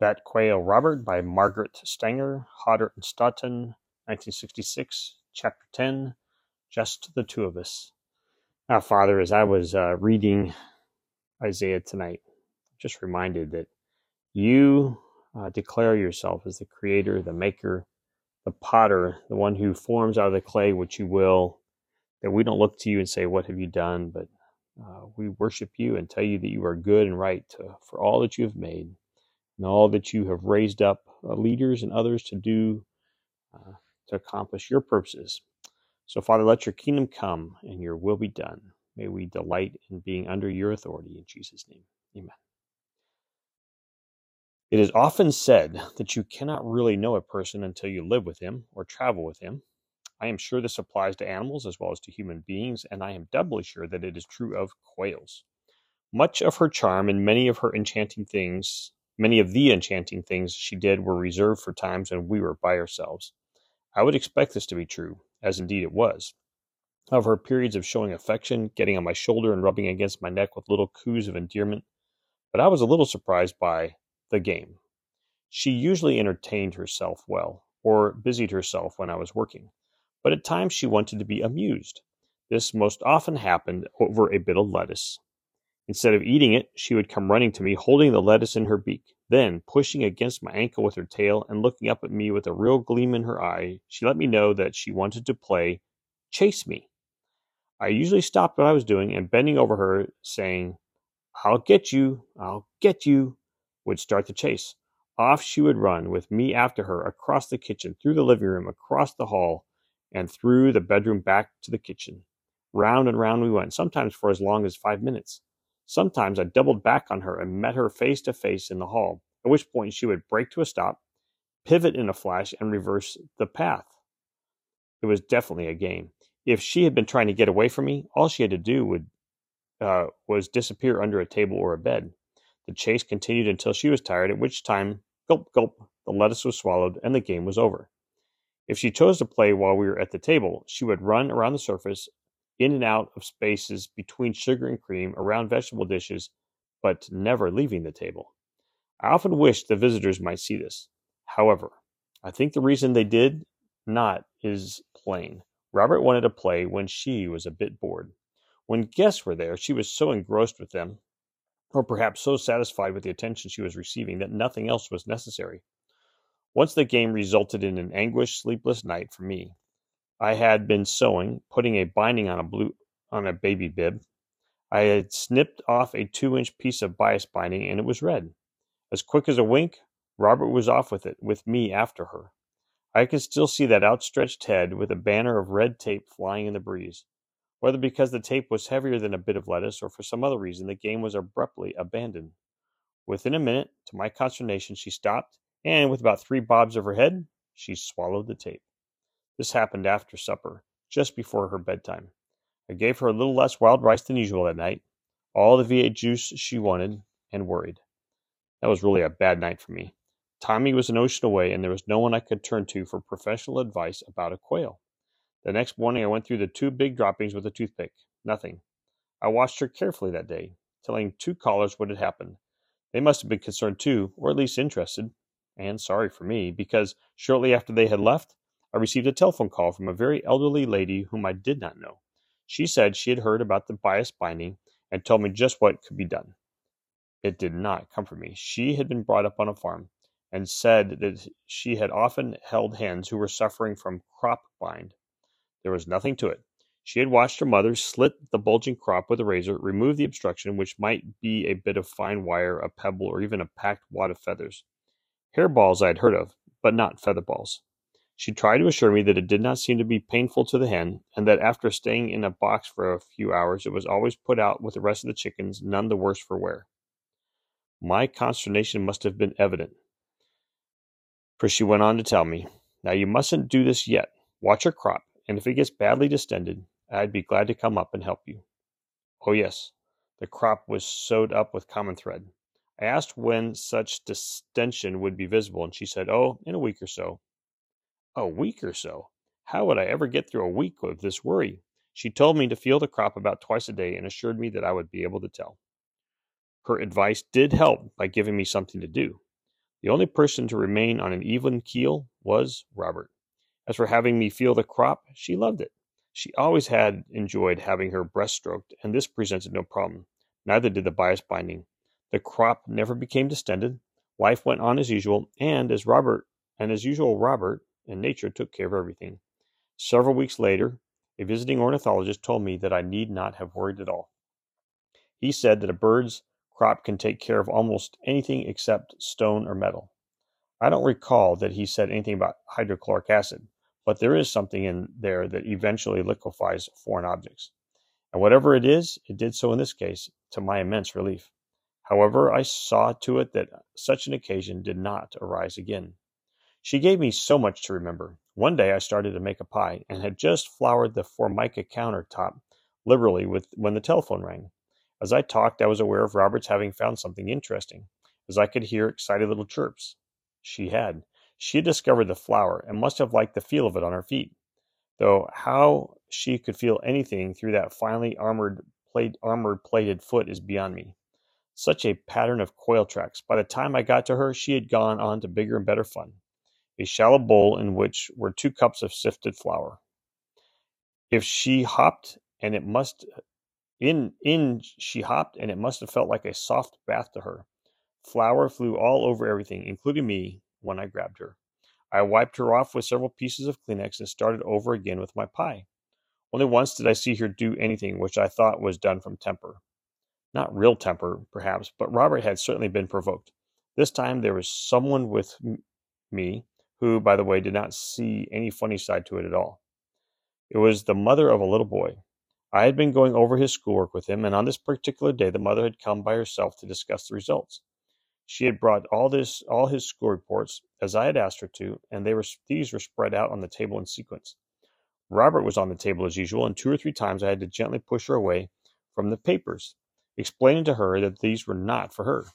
That Quail Robert by Margaret Stanger, Hodder and Stoughton, 1966, Chapter 10, Just the Two of Us. Now, Father, as I was uh, reading Isaiah tonight, just reminded that you uh, declare yourself as the creator, the maker, the potter, the one who forms out of the clay what you will, that we don't look to you and say, What have you done? but uh, we worship you and tell you that you are good and right to, for all that you have made and all that you have raised up uh, leaders and others to do uh, to accomplish your purposes. So, Father, let your kingdom come and your will be done. May we delight in being under your authority in Jesus' name. Amen. It is often said that you cannot really know a person until you live with him or travel with him. I am sure this applies to animals as well as to human beings, and I am doubly sure that it is true of quails. Much of her charm and many of her enchanting things Many of the enchanting things she did were reserved for times when we were by ourselves. I would expect this to be true, as indeed it was. Of her periods of showing affection, getting on my shoulder and rubbing against my neck with little coos of endearment, but I was a little surprised by the game. She usually entertained herself well, or busied herself when I was working, but at times she wanted to be amused. This most often happened over a bit of lettuce. Instead of eating it, she would come running to me, holding the lettuce in her beak. Then, pushing against my ankle with her tail and looking up at me with a real gleam in her eye, she let me know that she wanted to play chase me. I usually stopped what I was doing and bending over her, saying, I'll get you, I'll get you, would start the chase. Off she would run, with me after her, across the kitchen, through the living room, across the hall, and through the bedroom back to the kitchen. Round and round we went, sometimes for as long as five minutes. Sometimes I doubled back on her and met her face to face in the hall, at which point she would break to a stop, pivot in a flash, and reverse the path. It was definitely a game. If she had been trying to get away from me, all she had to do would uh, was disappear under a table or a bed. The chase continued until she was tired, at which time, gulp, gulp, the lettuce was swallowed and the game was over. If she chose to play while we were at the table, she would run around the surface in and out of spaces between sugar and cream, around vegetable dishes, but never leaving the table. I often wished the visitors might see this. However, I think the reason they did not is plain. Robert wanted to play when she was a bit bored. When guests were there, she was so engrossed with them, or perhaps so satisfied with the attention she was receiving, that nothing else was necessary. Once the game resulted in an anguished, sleepless night for me. I had been sewing, putting a binding on a blue on a baby bib. I had snipped off a two inch piece of bias binding and it was red. As quick as a wink, Robert was off with it, with me after her. I can still see that outstretched head with a banner of red tape flying in the breeze. Whether because the tape was heavier than a bit of lettuce or for some other reason, the game was abruptly abandoned. Within a minute, to my consternation, she stopped, and with about three bobs of her head, she swallowed the tape. This happened after supper, just before her bedtime. I gave her a little less wild rice than usual that night, all the V8 juice she wanted, and worried. That was really a bad night for me. Tommy was an ocean away, and there was no one I could turn to for professional advice about a quail. The next morning, I went through the two big droppings with a toothpick. Nothing. I watched her carefully that day, telling two callers what had happened. They must have been concerned too, or at least interested, and sorry for me, because shortly after they had left, I received a telephone call from a very elderly lady whom I did not know. She said she had heard about the bias binding and told me just what could be done. It did not comfort me. She had been brought up on a farm and said that she had often held hens who were suffering from crop bind. There was nothing to it. She had watched her mother slit the bulging crop with a razor, remove the obstruction, which might be a bit of fine wire, a pebble, or even a packed wad of feathers. Hairballs I had heard of, but not feather balls. She tried to assure me that it did not seem to be painful to the hen, and that after staying in a box for a few hours it was always put out with the rest of the chickens, none the worse for wear. My consternation must have been evident, for she went on to tell me, Now you mustn't do this yet. Watch your crop, and if it gets badly distended, I'd be glad to come up and help you. Oh, yes, the crop was sewed up with common thread. I asked when such distension would be visible, and she said, Oh, in a week or so. A week or so! How would I ever get through a week of this worry? She told me to feel the crop about twice a day and assured me that I would be able to tell. Her advice did help by giving me something to do. The only person to remain on an even keel was Robert. As for having me feel the crop, she loved it. She always had enjoyed having her breast stroked, and this presented no problem. Neither did the bias binding. The crop never became distended. Life went on as usual, and as Robert and as usual Robert and nature took care of everything. Several weeks later, a visiting ornithologist told me that I need not have worried at all. He said that a bird's crop can take care of almost anything except stone or metal. I don't recall that he said anything about hydrochloric acid, but there is something in there that eventually liquefies foreign objects. And whatever it is, it did so in this case, to my immense relief. However, I saw to it that such an occasion did not arise again. She gave me so much to remember. One day I started to make a pie, and had just floured the formica countertop liberally with when the telephone rang. As I talked, I was aware of Robert's having found something interesting, as I could hear excited little chirps. She had. She had discovered the flour and must have liked the feel of it on her feet, though how she could feel anything through that finely armored plate, armored plated foot is beyond me. Such a pattern of coil tracks. By the time I got to her, she had gone on to bigger and better fun. A shallow bowl in which were two cups of sifted flour. If she hopped, and it must in in she hopped, and it must have felt like a soft bath to her. Flour flew all over everything, including me, when I grabbed her. I wiped her off with several pieces of Kleenex and started over again with my pie. Only once did I see her do anything which I thought was done from temper. Not real temper, perhaps, but Robert had certainly been provoked. This time there was someone with me who, by the way, did not see any funny side to it at all. It was the mother of a little boy. I had been going over his schoolwork with him, and on this particular day the mother had come by herself to discuss the results. She had brought all this, all his school reports, as I had asked her to, and they were these were spread out on the table in sequence. Robert was on the table as usual, and two or three times I had to gently push her away from the papers, explaining to her that these were not for her.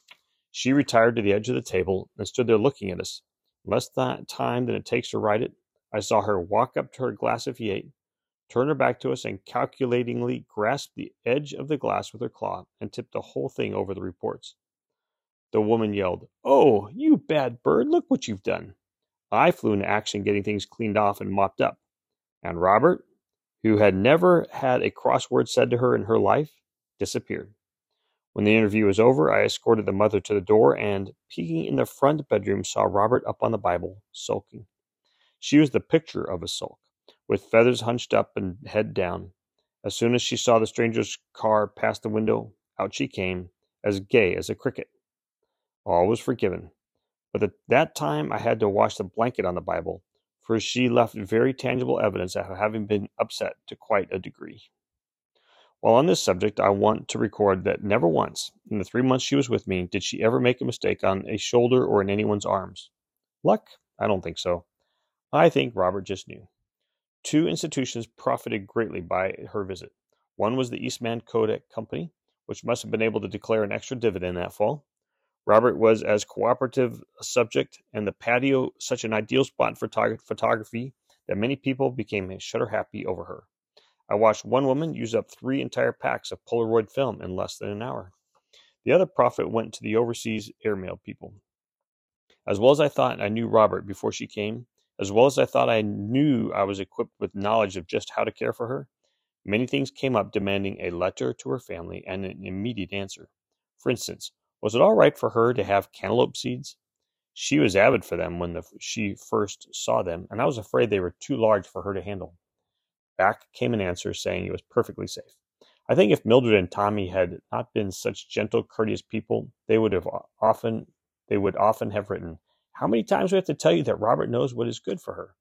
She retired to the edge of the table and stood there looking at us. Less that time than it takes to write it, I saw her walk up to her glass of Yate, turn her back to us, and calculatingly grasp the edge of the glass with her claw and tip the whole thing over the reports. The woman yelled, Oh, you bad bird, look what you've done. I flew into action getting things cleaned off and mopped up. And Robert, who had never had a crossword said to her in her life, disappeared. When the interview was over, I escorted the mother to the door and, peeking in the front bedroom, saw Robert up on the Bible, sulking. She was the picture of a sulk, with feathers hunched up and head down. As soon as she saw the stranger's car pass the window, out she came, as gay as a cricket. All was forgiven. But at that time I had to wash the blanket on the Bible, for she left very tangible evidence of having been upset to quite a degree. While on this subject, I want to record that never once, in the three months she was with me, did she ever make a mistake on a shoulder or in anyone's arms. Luck? I don't think so. I think Robert just knew. Two institutions profited greatly by her visit. One was the Eastman Kodak Company, which must have been able to declare an extra dividend that fall. Robert was as cooperative a subject, and the patio such an ideal spot for photography that many people became shutter happy over her. I watched one woman use up three entire packs of Polaroid film in less than an hour. The other profit went to the overseas airmail people. As well as I thought I knew Robert before she came, as well as I thought I knew I was equipped with knowledge of just how to care for her, many things came up demanding a letter to her family and an immediate answer. For instance, was it all right for her to have cantaloupe seeds? She was avid for them when the, she first saw them, and I was afraid they were too large for her to handle. Back came an answer saying it was perfectly safe. I think if Mildred and Tommy had not been such gentle, courteous people, they would have often they would often have written, How many times do we have to tell you that Robert knows what is good for her?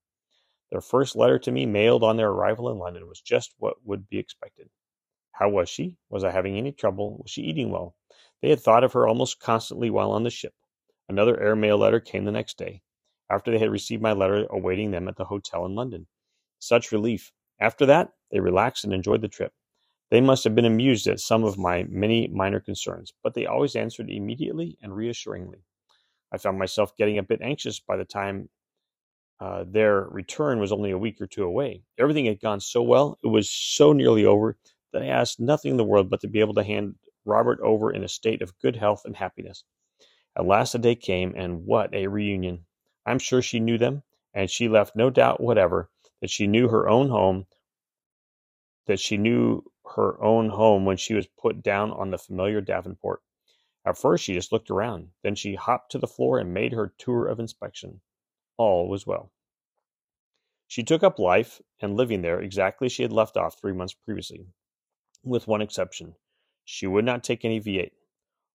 Their first letter to me, mailed on their arrival in London, was just what would be expected. How was she? Was I having any trouble? Was she eating well? They had thought of her almost constantly while on the ship. Another airmail letter came the next day, after they had received my letter awaiting them at the hotel in London. Such relief. After that, they relaxed and enjoyed the trip. They must have been amused at some of my many minor concerns, but they always answered immediately and reassuringly. I found myself getting a bit anxious by the time uh, their return was only a week or two away. Everything had gone so well, it was so nearly over, that I asked nothing in the world but to be able to hand Robert over in a state of good health and happiness. At last the day came, and what a reunion! I'm sure she knew them, and she left no doubt whatever that she knew her own home that she knew her own home when she was put down on the familiar Davenport. At first she just looked around, then she hopped to the floor and made her tour of inspection. All was well. She took up life and living there exactly she had left off three months previously, with one exception. She would not take any V8.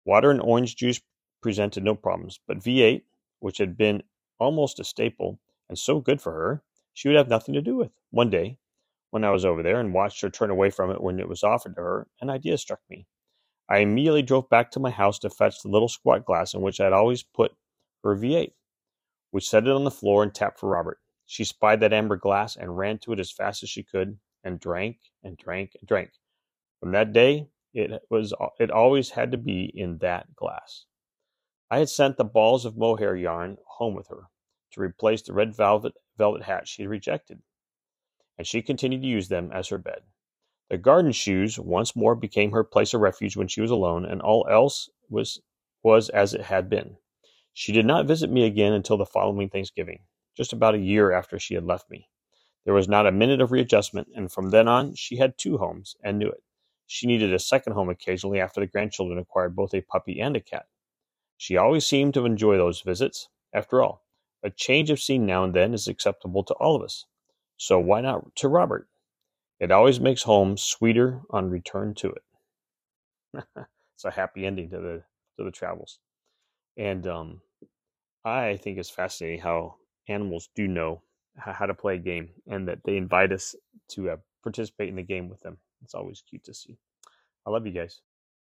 Water and orange juice presented no problems, but V8, which had been almost a staple and so good for her, she would have nothing to do with. One day, when I was over there and watched her turn away from it when it was offered to her, an idea struck me. I immediately drove back to my house to fetch the little squat glass in which I had always put her V8. We set it on the floor and tapped for Robert. She spied that amber glass and ran to it as fast as she could and drank and drank and drank. From that day, it was it always had to be in that glass. I had sent the balls of mohair yarn home with her to replace the red velvet velvet hat she had rejected, and she continued to use them as her bed. The garden shoes once more became her place of refuge when she was alone, and all else was was as it had been. She did not visit me again until the following Thanksgiving, just about a year after she had left me. There was not a minute of readjustment, and from then on she had two homes and knew it. She needed a second home occasionally after the grandchildren acquired both a puppy and a cat. She always seemed to enjoy those visits. After all, a change of scene now and then is acceptable to all of us. So why not to Robert? It always makes home sweeter on return to it. it's a happy ending to the to the travels, and um, I think it's fascinating how animals do know how to play a game, and that they invite us to uh, participate in the game with them. It's always cute to see. I love you guys.